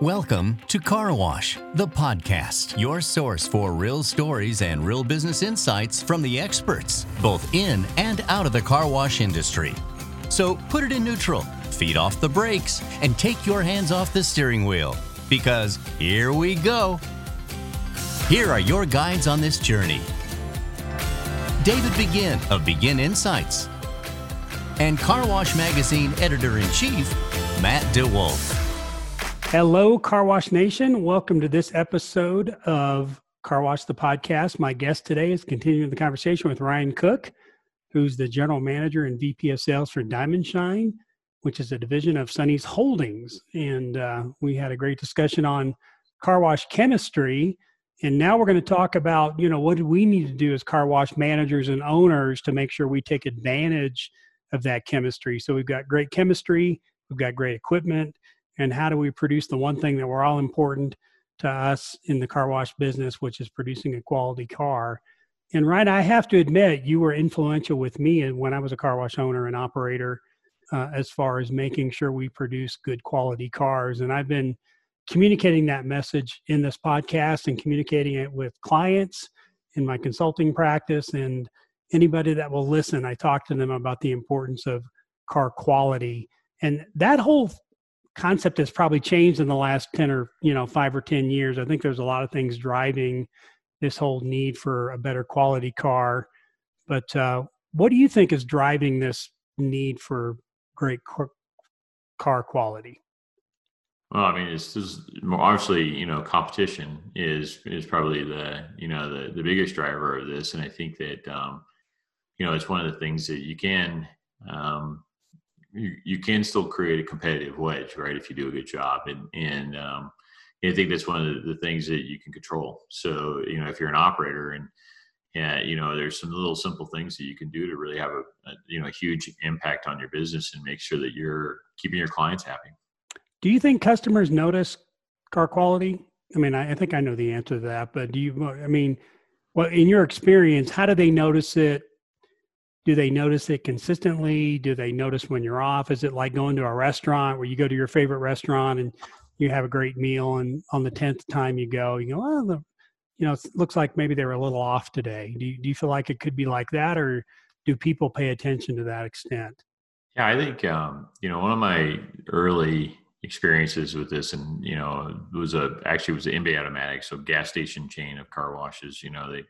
Welcome to Car Wash, the podcast, your source for real stories and real business insights from the experts, both in and out of the car wash industry. So put it in neutral, feet off the brakes, and take your hands off the steering wheel, because here we go. Here are your guides on this journey David Begin of Begin Insights, and Car Wash Magazine editor in chief, Matt DeWolf. Hello, Car Wash Nation. Welcome to this episode of Car Wash the Podcast. My guest today is continuing the conversation with Ryan Cook, who's the general manager and VP of sales for Diamond Shine, which is a division of Sonny's Holdings. And uh, we had a great discussion on car wash chemistry. And now we're going to talk about, you know, what do we need to do as car wash managers and owners to make sure we take advantage of that chemistry. So we've got great chemistry, we've got great equipment and how do we produce the one thing that we're all important to us in the car wash business, which is producing a quality car. And Ryan, I have to admit, you were influential with me when I was a car wash owner and operator, uh, as far as making sure we produce good quality cars. And I've been communicating that message in this podcast and communicating it with clients in my consulting practice and anybody that will listen. I talk to them about the importance of car quality. And that whole concept has probably changed in the last 10 or you know 5 or 10 years. I think there's a lot of things driving this whole need for a better quality car. But uh, what do you think is driving this need for great car quality? Well, I mean, it's just obviously, you know, competition is is probably the you know the the biggest driver of this, and I think that um, you know it's one of the things that you can um, you, you can still create a competitive wedge, right? If you do a good job, and and um, I think that's one of the, things that you can control. So you know, if you're an operator and yeah, you know, there's some little simple things that you can do to really have a, a you know a huge impact on your business and make sure that you're keeping your clients happy. Do you think customers notice car quality? I mean, I, I think I know the answer to that, but do you? I mean, well, in your experience, how do they notice it? Do they notice it consistently? Do they notice when you're off? Is it like going to a restaurant where you go to your favorite restaurant and you have a great meal and on the 10th time you go you go well the, you know it looks like maybe they were a little off today. Do you, do you feel like it could be like that or do people pay attention to that extent? Yeah i think um, you know one of my early experiences with this and you know it was a actually it was an MBA automatic so gas station chain of car washes you know they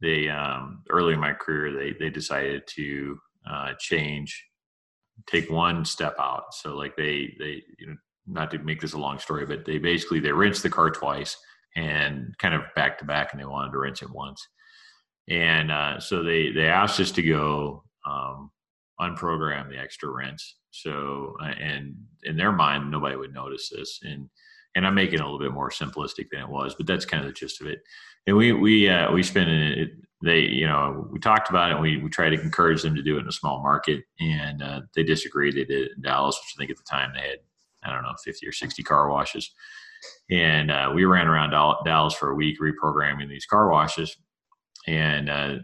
they um, early in my career they they decided to uh, change, take one step out. So like they they you know not to make this a long story, but they basically they rinsed the car twice and kind of back to back, and they wanted to rinse it once. And uh, so they they asked us to go um, unprogram the extra rinse. So uh, and in their mind, nobody would notice this. And and I'm making it a little bit more simplistic than it was, but that's kind of the gist of it and we we uh, we spent it. They you know we talked about it. We we tried to encourage them to do it in a small market, and uh, they disagreed. They did it in Dallas, which I think at the time they had I don't know fifty or sixty car washes, and uh, we ran around Dallas for a week reprogramming these car washes, and uh,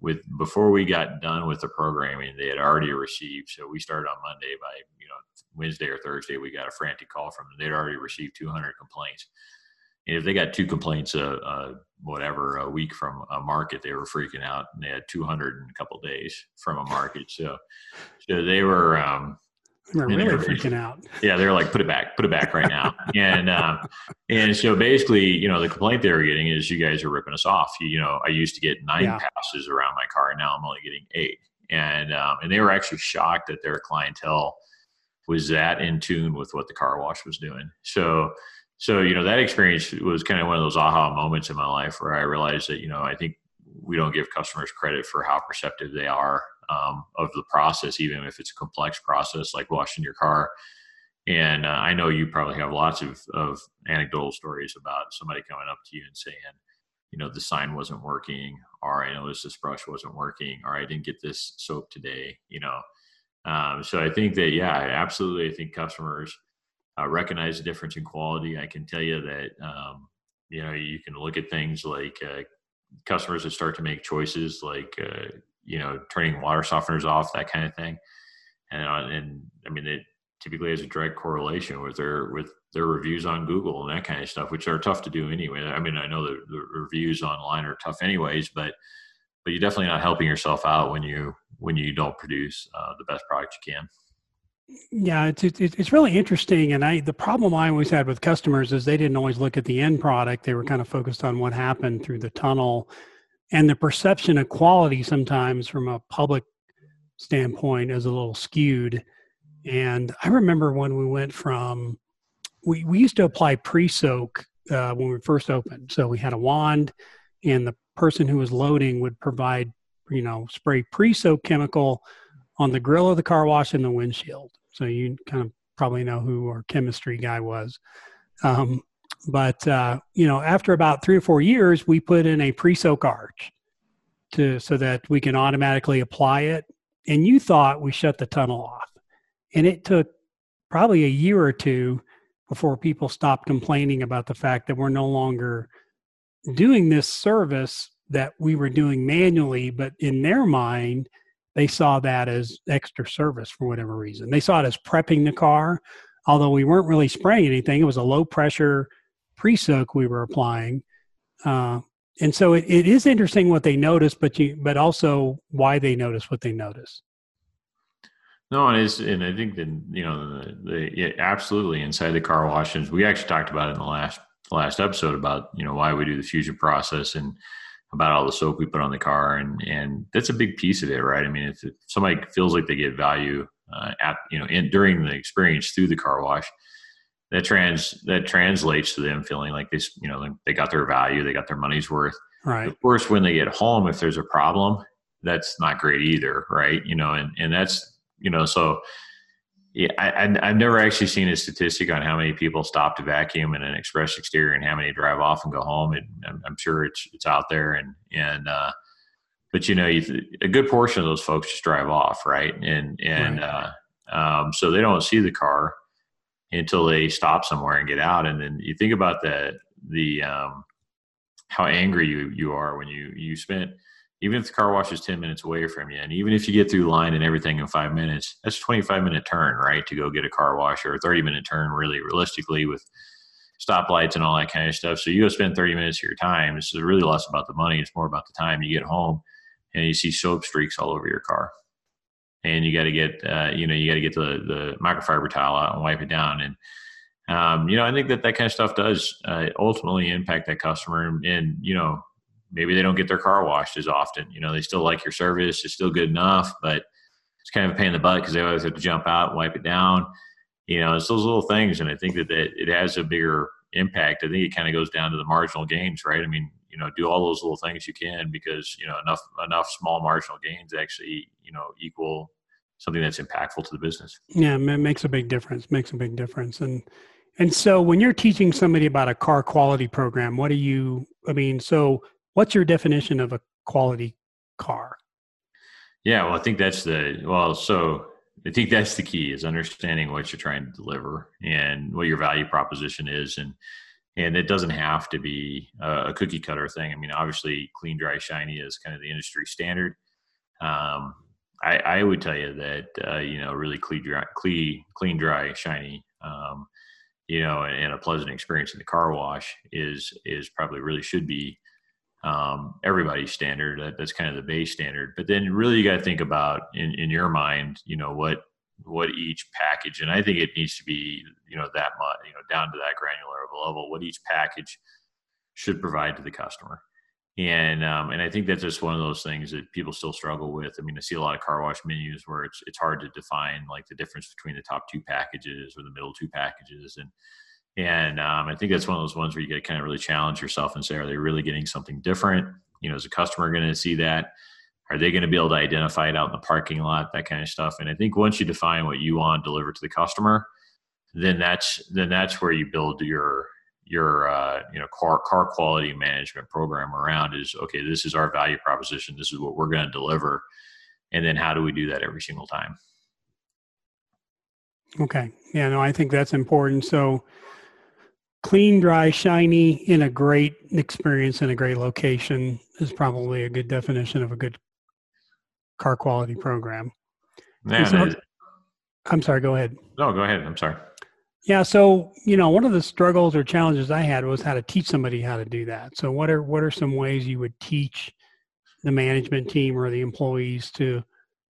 with before we got done with the programming, they had already received. So we started on Monday. By you know Wednesday or Thursday, we got a frantic call from them. They'd already received 200 complaints And if they got two complaints a, a, whatever a week from a market, they were freaking out, and they had 200 in a couple days from a market. So, so they were. Um, they're really they were, freaking out. Yeah, they're like, put it back, put it back right now. and uh, and so basically, you know, the complaint they were getting is you guys are ripping us off. You, you know, I used to get nine yeah. passes around my car, and now I'm only getting eight. And um, and they were actually shocked that their clientele was that in tune with what the car wash was doing. So so you know that experience was kind of one of those aha moments in my life where i realized that you know i think we don't give customers credit for how perceptive they are um, of the process even if it's a complex process like washing your car and uh, i know you probably have lots of, of anecdotal stories about somebody coming up to you and saying you know the sign wasn't working or i noticed this brush wasn't working or i didn't get this soap today you know um, so i think that yeah absolutely i think customers uh, recognize the difference in quality. I can tell you that um, you know you can look at things like uh, customers that start to make choices like uh, you know turning water softeners off, that kind of thing. And uh, and I mean it, typically has a direct correlation with their with their reviews on Google and that kind of stuff, which are tough to do anyway. I mean, I know the, the reviews online are tough anyways, but but you're definitely not helping yourself out when you when you don't produce uh, the best product you can. Yeah, it's, it's really interesting, and I the problem I always had with customers is they didn't always look at the end product. They were kind of focused on what happened through the tunnel, and the perception of quality sometimes from a public standpoint is a little skewed. And I remember when we went from we we used to apply pre-soak uh, when we first opened, so we had a wand, and the person who was loading would provide you know spray pre-soak chemical on the grill of the car wash and the windshield so you kind of probably know who our chemistry guy was. Um, but uh, you know, after about three or four years, we put in a pre-soak arch to so that we can automatically apply it. And you thought we shut the tunnel off, and it took probably a year or two before people stopped complaining about the fact that we're no longer doing this service that we were doing manually, but in their mind, they saw that as extra service for whatever reason. They saw it as prepping the car, although we weren't really spraying anything. It was a low pressure pre soak we were applying. Uh, and so it, it is interesting what they notice, but you, but also why they notice what they notice. No, and it's, and I think that you know the, the yeah, absolutely inside the car washes. We actually talked about it in the last last episode about you know why we do the fusion process and about all the soap we put on the car, and and that's a big piece of it, right? I mean, if, if somebody feels like they get value uh, at you know in, during the experience through the car wash, that trans that translates to them feeling like they you know they got their value, they got their money's worth. Right. Of course, when they get home, if there's a problem, that's not great either, right? You know, and and that's you know so yeah, I, have never actually seen a statistic on how many people stop to vacuum in an express exterior and how many drive off and go home. And I'm, I'm sure it's it's out there. And and uh, but you know, you, a good portion of those folks just drive off, right? And and right. Uh, um, so they don't see the car until they stop somewhere and get out. And then you think about the the um, how angry you you are when you you spent even if the car wash is 10 minutes away from you and even if you get through line and everything in five minutes that's a 25 minute turn right to go get a car wash or a 30 minute turn really realistically with stoplights and all that kind of stuff. So you go spend 30 minutes of your time. This is really less about the money it's more about the time. You get home and you see soap streaks all over your car. And you got to get uh, you know you got to get the the microfiber towel out and wipe it down. And um, you know i think that that kind of stuff does uh, ultimately impact that customer. And, and you know maybe they don't get their car washed as often. You know, they still like your service, it's still good enough, but it's kind of a pain in the butt because they always have to jump out and wipe it down. You know, it's those little things, and I think that it, it has a bigger impact. I think it kind of goes down to the marginal gains, right? I mean, you know, do all those little things you can because you know enough enough small marginal gains actually you know equal something that's impactful to the business. Yeah, it makes a big difference. Makes a big difference, and and so when you're teaching somebody about a car quality program, what do you? I mean, so what's your definition of a quality car? Yeah, well, I think that's the well. So I think that's the key is understanding what you're trying to deliver and what your value proposition is, and and it doesn't have to be a cookie cutter thing. I mean, obviously, clean, dry, shiny is kind of the industry standard. Um, I, I, would tell you that uh, you know really clean, dry, clean, clean, dry, shiny. Um, you know, and a pleasant experience in the car wash is is probably really should be um, everybody's standard. That, that's kind of the base standard. But then really you got to think about in, in your mind, you know, what what each package, and I think it needs to be, you know, that much, you know, down to that granular of a level, what each package should provide to the customer. And um, and I think that's just one of those things that people still struggle with. I mean, I see a lot of car wash menus where it's it's hard to define like the difference between the top two packages or the middle two packages, and and um, I think that's one of those ones where you get to kind of really challenge yourself and say, are they really getting something different? You know, is a customer going to see that? Are they going to be able to identify it out in the parking lot? That kind of stuff. And I think once you define what you want to deliver to the customer, then that's then that's where you build your your uh, you know car car quality management program around is okay. This is our value proposition. This is what we're going to deliver, and then how do we do that every single time? Okay. Yeah. No, I think that's important. So clean, dry, shiny in a great experience in a great location is probably a good definition of a good car quality program. Yeah, so, I'm sorry, go ahead. No, go ahead. I'm sorry. Yeah, so you know, one of the struggles or challenges I had was how to teach somebody how to do that. So, what are what are some ways you would teach the management team or the employees to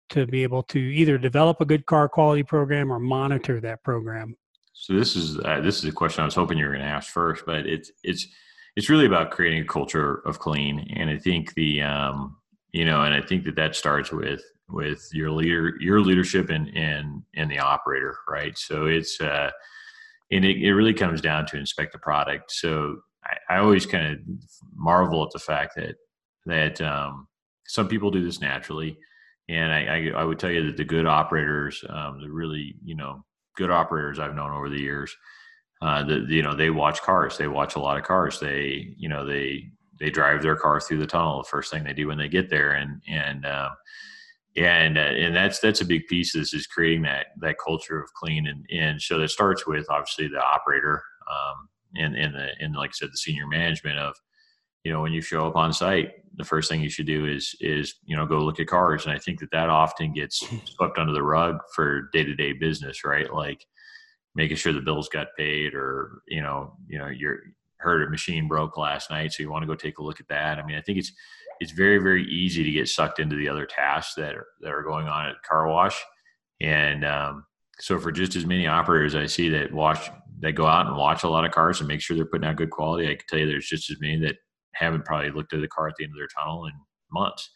to be able to either develop a good car quality program or monitor that program? So this is uh, this is a question I was hoping you were going to ask first, but it's it's it's really about creating a culture of clean, and I think the um, you know, and I think that that starts with with your leader, your leadership, and and and the operator, right? So it's uh, and it, it really comes down to inspect the product. So I, I always kind of marvel at the fact that that um, some people do this naturally, and I, I, I would tell you that the good operators, um, the really you know good operators I've known over the years, uh, the, you know they watch cars, they watch a lot of cars, they you know they they drive their car through the tunnel the first thing they do when they get there, and and um, and uh, and that's that's a big piece this is creating that that culture of clean. And and so that starts with obviously the operator um, and and the and like I said the senior management of you know when you show up on site the first thing you should do is is you know go look at cars. And I think that that often gets swept under the rug for day to day business right? Like making sure the bills got paid or you know you know you're heard a machine broke last night so you want to go take a look at that. I mean I think it's it's very very easy to get sucked into the other tasks that are that are going on at car wash. And um, so for just as many operators i see that watch that go out and watch a lot of cars and make sure they're putting out good quality i can tell you there's just as many that haven't probably looked at the car at the end of their tunnel in months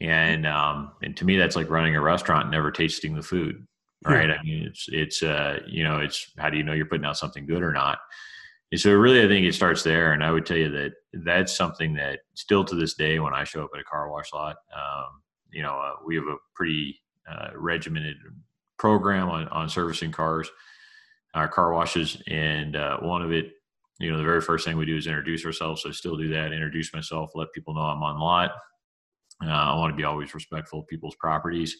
and um, and to me that's like running a restaurant and never tasting the food right yeah. i mean it's it's uh you know it's how do you know you're putting out something good or not and so really, I think it starts there. And I would tell you that that's something that still to this day, when I show up at a car wash lot, um, you know, uh, we have a pretty uh, regimented program on, on servicing cars, our car washes. And uh, one of it, you know, the very first thing we do is introduce ourselves. So I still do that, introduce myself, let people know I'm on lot. Uh, I want to be always respectful of people's properties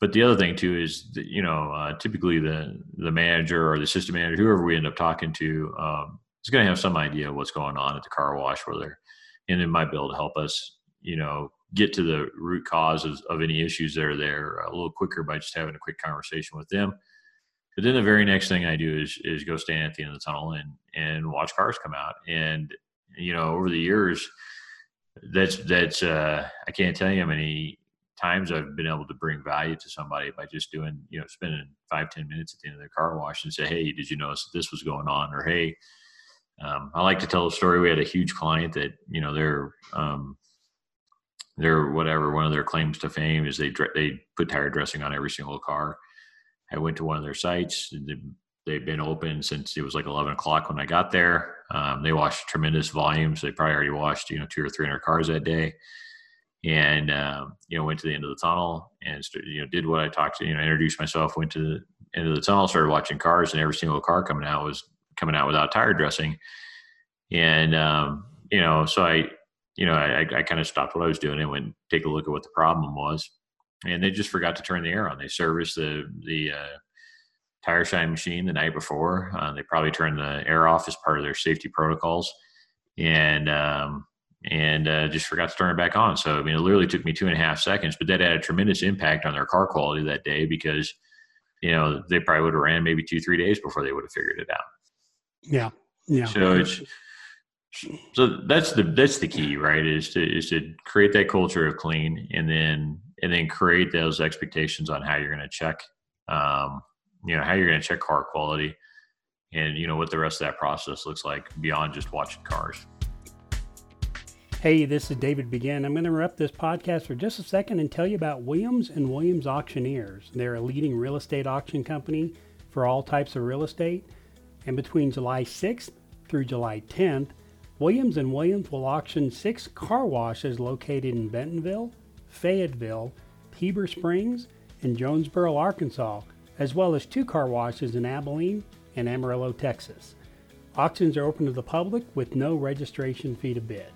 but the other thing too is that, you know uh, typically the the manager or the system manager whoever we end up talking to um, is going to have some idea of what's going on at the car wash where they're and it might be able to help us you know get to the root cause of, of any issues that are there a little quicker by just having a quick conversation with them but then the very next thing i do is is go stand at the end of the tunnel and and watch cars come out and you know over the years that's that's uh i can't tell you how many times I've been able to bring value to somebody by just doing, you know, spending five ten minutes at the end of their car wash and say, hey, did you notice that this was going on? Or hey, um, I like to tell a story. We had a huge client that, you know, they're, um, they're whatever, one of their claims to fame is they, they put tire dressing on every single car. I went to one of their sites. They've been open since it was like 11 o'clock when I got there. Um, they washed tremendous volumes. They probably already washed, you know, two or 300 cars that day and um, you know went to the end of the tunnel and you know did what I talked to you know introduced myself went to the end of the tunnel started watching cars and every single car coming out was coming out without tire dressing and um, you know so I you know I, I kind of stopped what I was doing and went take a look at what the problem was and they just forgot to turn the air on they serviced the the uh, tire shine machine the night before uh, they probably turned the air off as part of their safety protocols and um, and uh, just forgot to turn it back on. So I mean, it literally took me two and a half seconds, but that had a tremendous impact on their car quality that day because you know they probably would have ran maybe two three days before they would have figured it out. Yeah, yeah. So it's so that's the that's the key, right? Is to is to create that culture of clean, and then and then create those expectations on how you're going to check, um, you know, how you're going to check car quality, and you know what the rest of that process looks like beyond just watching cars. Hey, this is David Begin. I'm going to interrupt this podcast for just a second and tell you about Williams and Williams Auctioneers. They're a leading real estate auction company for all types of real estate. And between July 6th through July 10th, Williams and Williams will auction six car washes located in Bentonville, Fayetteville, Heber Springs, and Jonesboro, Arkansas, as well as two car washes in Abilene and Amarillo, Texas. Auctions are open to the public with no registration fee to bid.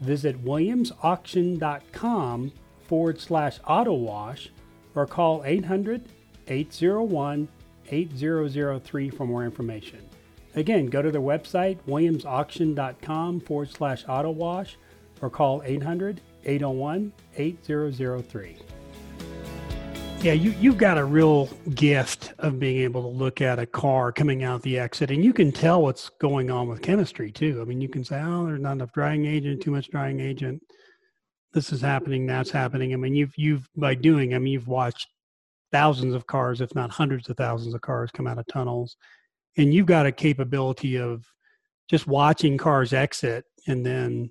Visit williamsauction.com forward slash auto wash or call 800 801 8003 for more information. Again, go to their website, williamsauction.com forward slash auto wash or call 800 801 8003. Yeah, you you've got a real gift of being able to look at a car coming out the exit, and you can tell what's going on with chemistry too. I mean, you can say, "Oh, there's not enough drying agent, too much drying agent. This is happening, that's happening." I mean, you've you've by doing, I mean, you've watched thousands of cars, if not hundreds of thousands of cars, come out of tunnels, and you've got a capability of just watching cars exit and then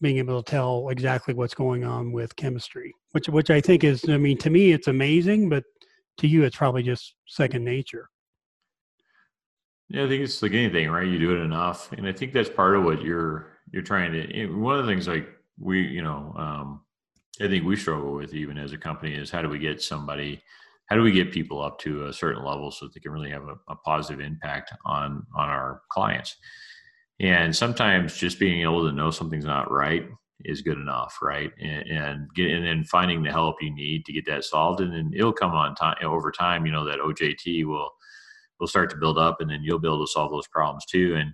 being able to tell exactly what's going on with chemistry, which which I think is, I mean, to me it's amazing, but to you it's probably just second nature. Yeah, I think it's like anything, right? You do it enough, and I think that's part of what you're you're trying to. One of the things like we, you know, um, I think we struggle with even as a company is how do we get somebody, how do we get people up to a certain level so that they can really have a, a positive impact on on our clients and sometimes just being able to know something's not right is good enough, right? And, and get and then finding the help you need to get that solved, and then it'll come on time over time. You know that OJT will will start to build up, and then you'll be able to solve those problems too. And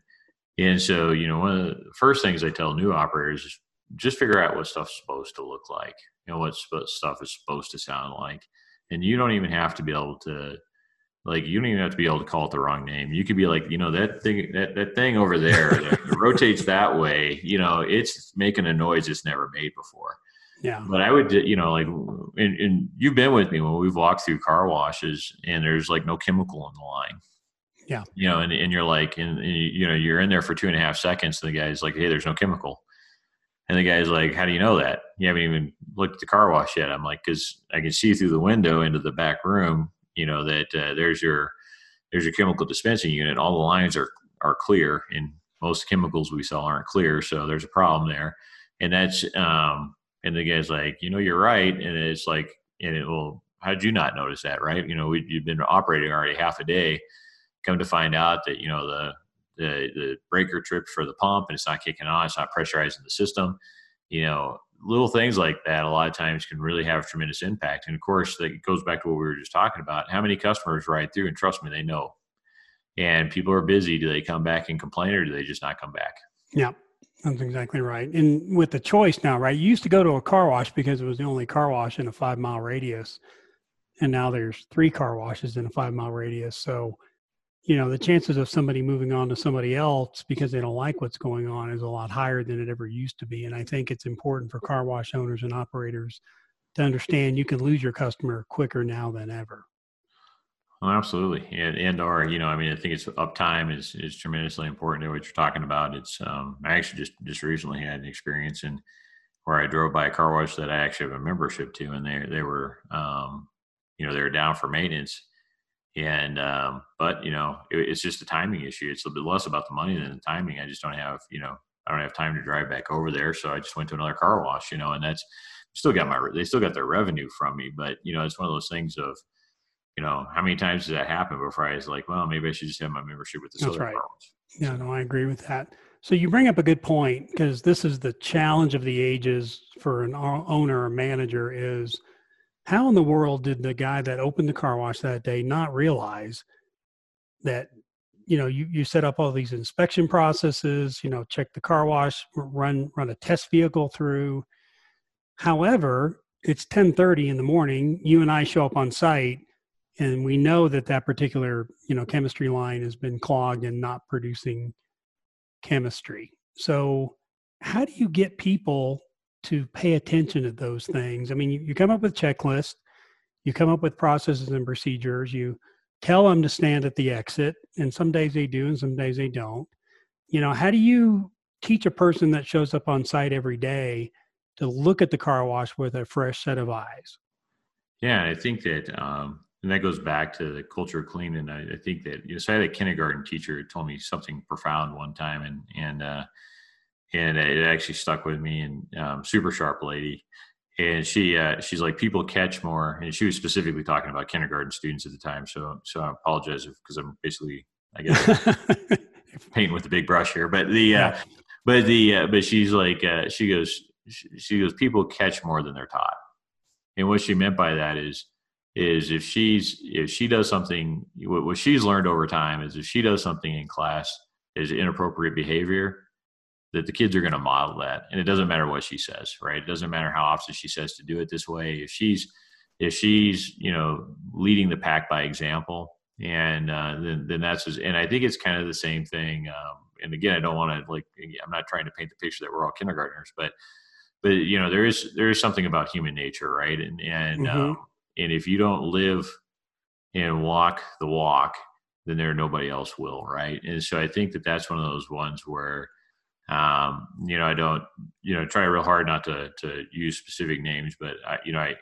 and so you know one of the first things I tell new operators is just figure out what stuff's supposed to look like. You know what stuff is supposed to sound like, and you don't even have to be able to like you don't even have to be able to call it the wrong name. You could be like, you know, that thing that, that thing over there that rotates that way, you know, it's making a noise it's never made before. Yeah. But I would, you know, like, and, and you've been with me when we've walked through car washes and there's like no chemical in the line. Yeah. You know, and, and you're like, and, and you know, you're in there for two and a half seconds. And the guy's like, Hey, there's no chemical. And the guy's like, How do you know that? You haven't even looked at the car wash yet. I'm like, Cause I can see through the window into the back room you know that uh, there's your there's your chemical dispensing unit. All the lines are are clear, and most chemicals we sell aren't clear, so there's a problem there. And that's um, and the guy's like, you know, you're right, and it's like, and it will. How did you not notice that, right? You know, we, you've been operating already half a day. Come to find out that you know the the the breaker tripped for the pump and it's not kicking on. It's not pressurizing the system. You know, little things like that a lot of times can really have tremendous impact. And of course, that goes back to what we were just talking about. How many customers ride through and trust me, they know. And people are busy. Do they come back and complain or do they just not come back? Yeah, that's exactly right. And with the choice now, right? You used to go to a car wash because it was the only car wash in a five mile radius. And now there's three car washes in a five mile radius. So you know the chances of somebody moving on to somebody else because they don't like what's going on is a lot higher than it ever used to be. And i think it's important for car wash owners and operators to understand you can lose your customer quicker now than ever. Well, absolutely. And and or you know i mean i think it's uptime is is tremendously important to what you're talking about. It's um i actually just just recently had an experience in where i drove by a car wash that i actually have a membership to and they they were um you know they were down for maintenance and um, but you know, it, it's just a timing issue. It's a bit less about the money than the timing. I just don't have you know I don't have time to drive back over there, so I just went to another car wash. You know, and that's still got my they still got their revenue from me, but you know, it's one of those things of you know how many times does that happen before I was like, well, maybe I should just have my membership with this that's other right. car wash. Yeah, no, I agree with that. So you bring up a good point because this is the challenge of the ages for an owner or manager is how in the world did the guy that opened the car wash that day not realize that you know you, you set up all these inspection processes you know check the car wash run run a test vehicle through? However it's 10:30 in the morning you and I show up on site and we know that that particular you know chemistry line has been clogged and not producing chemistry. So how do you get people to pay attention to those things. I mean, you, you come up with checklists, you come up with processes and procedures, you tell them to stand at the exit, and some days they do and some days they don't. You know, how do you teach a person that shows up on site every day to look at the car wash with a fresh set of eyes? Yeah, I think that, um, and that goes back to the culture of clean. And I, I think that, you know, so I had a kindergarten teacher told me something profound one time, and and uh, and it actually stuck with me. And um, super sharp lady, and she uh, she's like people catch more, and she was specifically talking about kindergarten students at the time. So so I apologize because I'm basically I guess painting with a big brush here, but the uh, but the uh, but she's like uh, she goes she goes people catch more than they're taught, and what she meant by that is is if she's if she does something what she's learned over time is if she does something in class is inappropriate behavior that the kids are going to model that and it doesn't matter what she says right it doesn't matter how often she says to do it this way if she's if she's you know leading the pack by example, and uh, then then that's just, and I think it's kind of the same thing. Um, and again, I don't want to like I'm not trying to paint the picture that we're all kindergartners, but but you know there is there is something about human nature, right? And and mm-hmm. um, and if you don't live and walk the walk, then there nobody else will, right? And so I think that that's one of those ones where um, you know I don't you know try real hard not to to use specific names, but I, you know I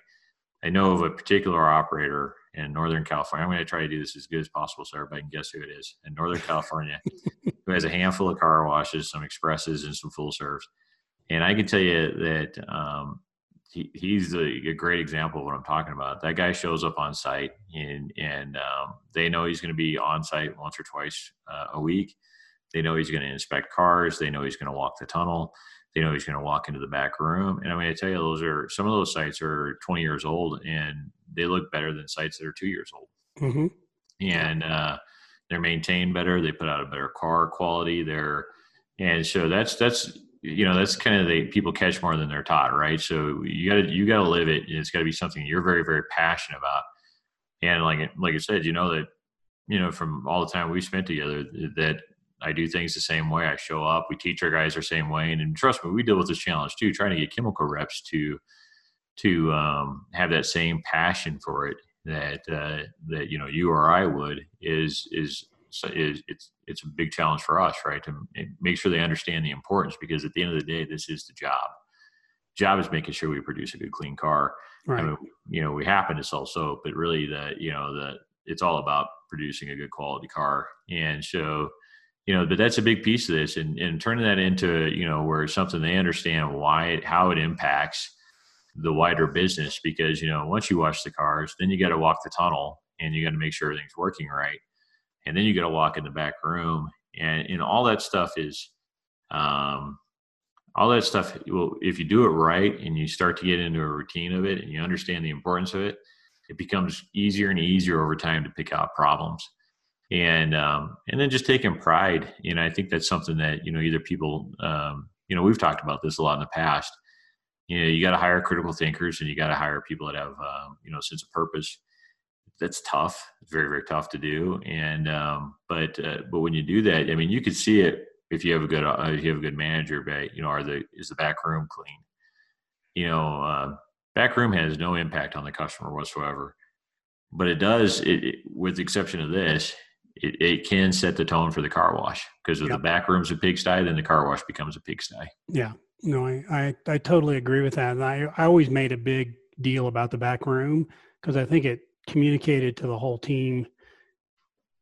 I know of a particular operator in Northern California. I'm going to try to do this as good as possible so everybody can guess who it is. In Northern California, who has a handful of car washes, some expresses, and some full serves. And I can tell you that um, he, he's a, a, great example of what I'm talking about. That guy shows up on site, and and um, they know he's going to be on site once or twice uh, a week. They know he's going to inspect cars. They know he's going to walk the tunnel. They know he's going to walk into the back room. And I'm going to tell you, those are some of those sites are 20 years old, and they look better than sites that are two years old. Mm-hmm. And uh, they're maintained better. They put out a better car quality. They're and so that's that's you know that's kind of the people catch more than they're taught, right? So you got to you got to live it. It's got to be something you're very very passionate about. And like like I said, you know that you know from all the time we spent together that I do things the same way. I show up. We teach our guys the same way, and, and trust me, we deal with this challenge too. Trying to get chemical reps to to um, have that same passion for it that uh, that you know you or I would is is is it's it's a big challenge for us, right? To make sure they understand the importance because at the end of the day, this is the job. Job is making sure we produce a good, clean car. Right. I mean, you know, we happen to sell soap, but really, the you know the it's all about producing a good quality car. And so, you know, but that's a big piece of this, and and turning that into you know where something they understand why it, how it impacts the wider business because you know once you wash the cars then you got to walk the tunnel and you got to make sure everything's working right and then you got to walk in the back room and and all that stuff is um all that stuff well if you do it right and you start to get into a routine of it and you understand the importance of it it becomes easier and easier over time to pick out problems and um and then just taking pride you know i think that's something that you know either people um you know we've talked about this a lot in the past you know you got to hire critical thinkers and you got to hire people that have um, you know a sense of purpose that's tough. It's very very tough to do. And um, but uh, but when you do that, I mean, you could see it if you have a good uh, if you have a good manager. But you know, are the is the back room clean? You know, uh, back room has no impact on the customer whatsoever. But it does, it, it, with the exception of this, it, it, can set the tone for the car wash because if yep. the back room's a pigsty, then the car wash becomes a pigsty. Yeah, no, I, I, I totally agree with that. And I, I always made a big deal about the back room because I think it communicated to the whole team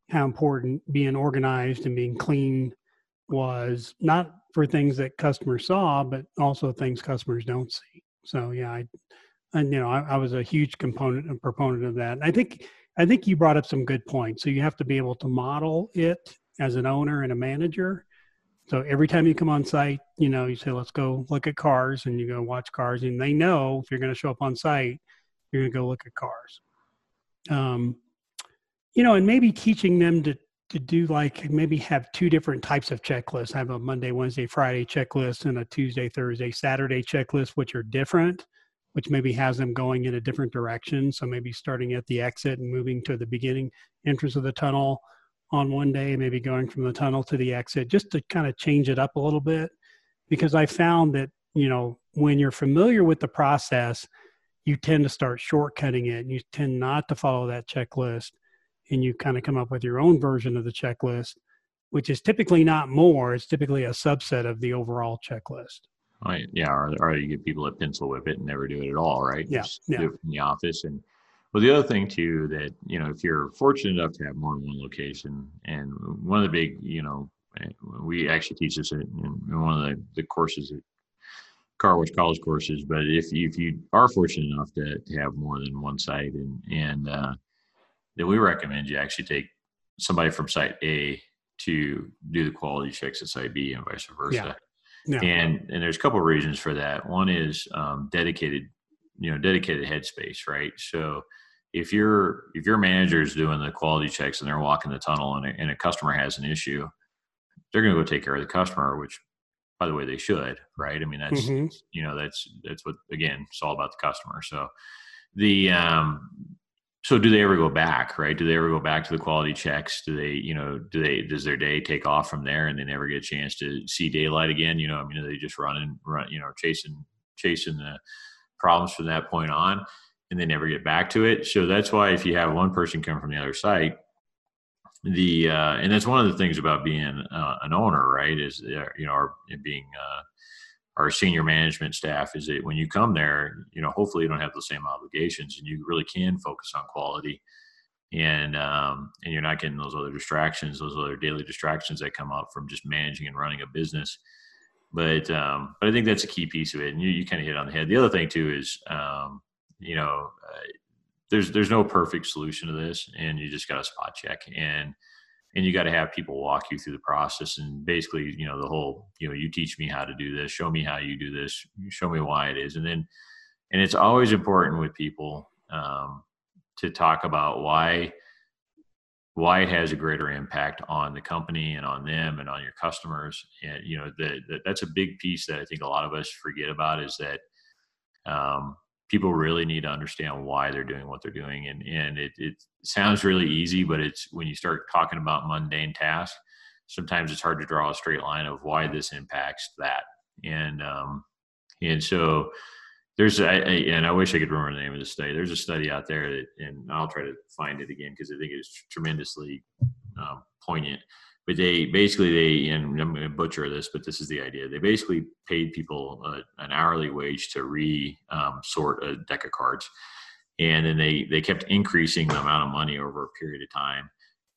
how important being organized and being clean was not for things that customers saw, but also things customers don't see. So yeah, I, and you know, I, I was a huge component and proponent of that. And I think I think you brought up some good points. So you have to be able to model it as an owner and a manager. So every time you come on site, you know, you say, let's go look at cars and you go watch cars. And they know if you're going to show up on site, you're going to go look at cars um, you know, and maybe teaching them to to do like maybe have two different types of checklists. I have a Monday, Wednesday, Friday checklist and a Tuesday, Thursday, Saturday checklist, which are different, which maybe has them going in a different direction. So maybe starting at the exit and moving to the beginning entrance of the tunnel on one day, maybe going from the tunnel to the exit, just to kind of change it up a little bit. Because I found that, you know, when you're familiar with the process, you tend to start shortcutting it and you tend not to follow that checklist and you kind of come up with your own version of the checklist which is typically not more it's typically a subset of the overall checklist right yeah or, or you get people that pencil whip it and never do it at all right yeah, Just yeah. do it from the office and well the other thing too that you know if you're fortunate enough to have more than one location and one of the big you know we actually teach this in, in one of the, the courses car wash college courses, but if you, if you are fortunate enough to, to have more than one site, and and uh, then we recommend you actually take somebody from site A to do the quality checks at site B and vice versa. Yeah. Yeah. And and there's a couple of reasons for that. One is um, dedicated, you know, dedicated headspace, right? So if your if your manager is doing the quality checks and they're walking the tunnel and a, and a customer has an issue, they're going to go take care of the customer, which by the way they should right i mean that's mm-hmm. you know that's that's what again it's all about the customer so the um, so do they ever go back right? Do they ever go back to the quality checks? Do they you know do they does their day take off from there and they never get a chance to see daylight again? You know i mean are they just running run you know chasing chasing the problems from that point on and they never get back to it? So that's why if you have one person come from the other site the uh, and that's one of the things about being uh, an owner right is you know our, being uh, our senior management staff is that when you come there, you know, hopefully you don't have the same obligations and you really can focus on quality and um, and you're not getting those other distractions, those other daily distractions that come up from just managing and running a business. But um, but I think that's a key piece of it, and you, you kind of hit on the head. The other thing too is um, you know uh, there's there's no perfect solution to this, and you just got to spot check and and you got to have people walk you through the process and basically you know the whole you know you teach me how to do this show me how you do this show me why it is. And then and it's always important with people um, to talk about why why it has a greater impact on the company and on them and on your customers. And you know that that's a big piece that i think a lot of us forget about is that um, people really need to understand why they're doing what they're doing. And, and it, it sounds really easy, but it's when you start talking about mundane tasks, sometimes it's hard to draw a straight line of why this impacts that. And, um, and so there's, a, and I wish I could remember the name of the study. There's a study out there that, and I'll try to find it again because I think it's tremendously um, poignant but they basically they and I'm going to butcher this, but this is the idea. They basically paid people uh, an hourly wage to re um, sort a deck of cards, and then they they kept increasing the amount of money over a period of time,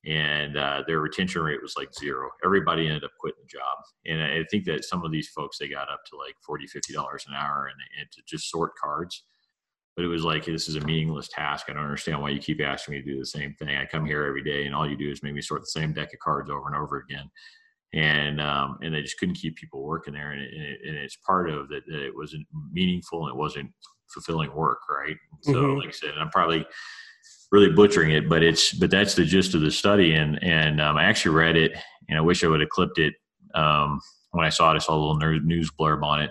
and uh, their retention rate was like zero. Everybody ended up quitting the job, and I think that some of these folks they got up to like 40 50 dollars an hour, and, and to just sort cards but it was like this is a meaningless task. I don't understand why you keep asking me to do the same thing. I come here every day, and all you do is make me sort the same deck of cards over and over again. And um, and they just couldn't keep people working there, and, it, and it's part of that, that it wasn't meaningful and it wasn't fulfilling work, right? So, mm-hmm. like I said, I'm probably really butchering it, but it's but that's the gist of the study, and and um, I actually read it, and I wish I would have clipped it um, when I saw it. I saw a little news blurb on it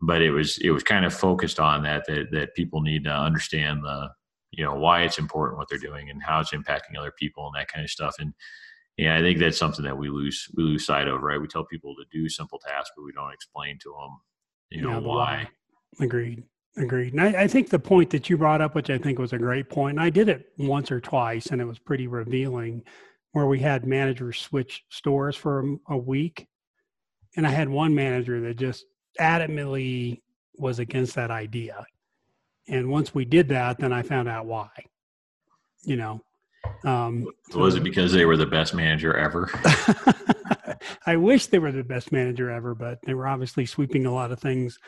but it was it was kind of focused on that that that people need to understand the you know why it's important what they're doing and how it's impacting other people and that kind of stuff. And yeah i think that's something that we lose we lose sight of right? We tell people to do simple tasks but we don't explain to them you know yeah, why. Agreed. Agreed. And I, I think the point that you brought up which i think was a great point and i did it once or twice and it was pretty revealing where we had managers switch stores for a week. And i had one manager that just adamantly was against that idea. And once we did that, then I found out why. You know, um, was it because they were the best manager ever? I wish they were the best manager ever, but they were obviously sweeping a lot of things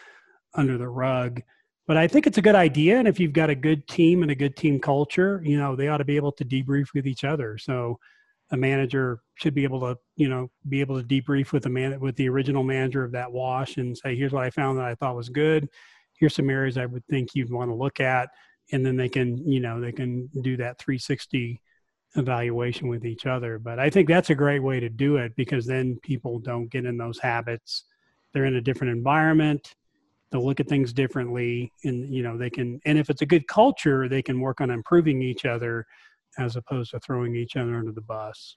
under the rug. But I think it's a good idea, and if you've got a good team and a good team culture, you know they ought to be able to debrief with each other. So a manager should be able to you know be able to debrief with the man with the original manager of that wash and say here's what i found that i thought was good. Here's some areas i would think you'd want to look at. And then they can you know they can do that 360 evaluation with each other. But i think that's a great way to do it because then people don't get in those habits. They're in a different environment. They'll look at things differently and you know they can and if it's a good culture they can work on improving each other as opposed to throwing each other under the bus.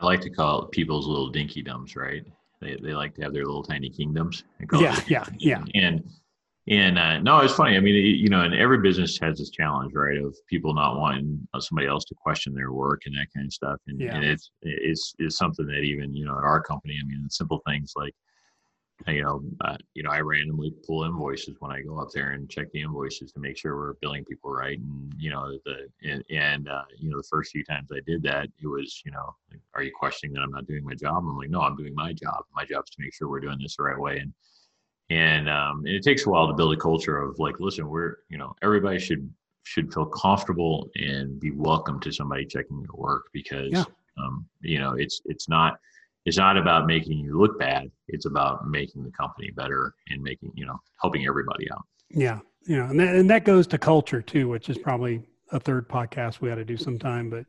I like to call it people's little dinky dums, right? They, they like to have their little tiny kingdoms. Yeah, yeah, yeah. And and uh, no, it's funny. I mean, you know, and every business has this challenge, right, of people not wanting somebody else to question their work and that kind of stuff. And, yeah. and it's it's is something that even you know at our company, I mean, simple things like you know, uh, you know, I randomly pull invoices when I go up there and check the invoices to make sure we're billing people right. And you know, the and, and uh, you know, the first few times I did that, it was, you know, are you questioning that I'm not doing my job? I'm like, no, I'm doing my job. My job is to make sure we're doing this the right way. And and um, and it takes a while to build a culture of like, listen, we're, you know, everybody should should feel comfortable and be welcome to somebody checking your work because, yeah. um, you know, it's it's not it's not about making you look bad. It's about making the company better and making, you know, helping everybody out. Yeah. Yeah. And that, and that goes to culture too, which is probably a third podcast we got to do sometime. But,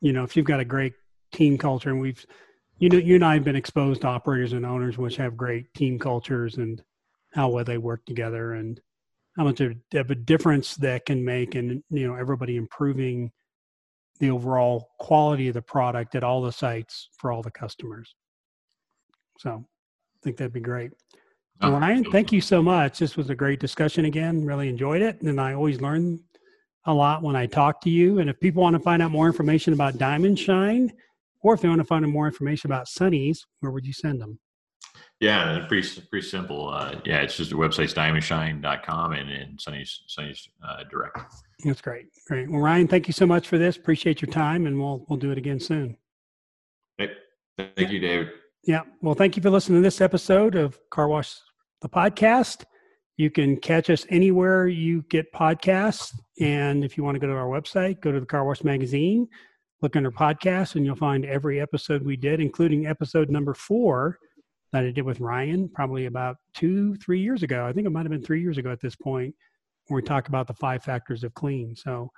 you know, if you've got a great team culture and we've, you know, you and I have been exposed to operators and owners which have great team cultures and how well they work together. And, how much of a difference that can make, and you know, everybody improving the overall quality of the product at all the sites for all the customers. So, I think that'd be great. Well, Ryan, thank you so much. This was a great discussion again. Really enjoyed it, and I always learn a lot when I talk to you. And if people want to find out more information about Diamond Shine, or if they want to find out more information about Sonny's, where would you send them? Yeah, pretty pretty simple. Uh, yeah, it's just the website's diamondshine.com and, and Sonny's Sonny's uh, direct. That's great. Great. Well, Ryan, thank you so much for this. Appreciate your time, and we'll we'll do it again soon. Hey, thank you, David. Yeah. Well, thank you for listening to this episode of Car Wash the podcast. You can catch us anywhere you get podcasts. And if you want to go to our website, go to the Car Wash Magazine, look under podcasts, and you'll find every episode we did, including episode number four that I did with Ryan, probably about two, three years ago. I think it might have been three years ago at this point, where we talk about the five factors of clean. So,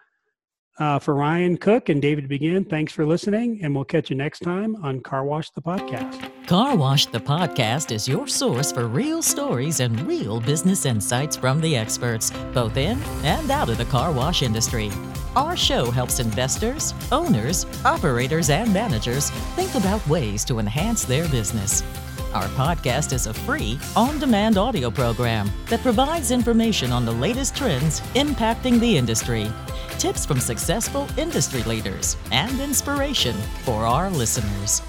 uh, for Ryan Cook and David Begin, thanks for listening, and we'll catch you next time on Car Wash the Podcast. Car Wash the Podcast is your source for real stories and real business insights from the experts, both in and out of the car wash industry. Our show helps investors, owners, operators, and managers think about ways to enhance their business. Our podcast is a free, on demand audio program that provides information on the latest trends impacting the industry, tips from successful industry leaders, and inspiration for our listeners.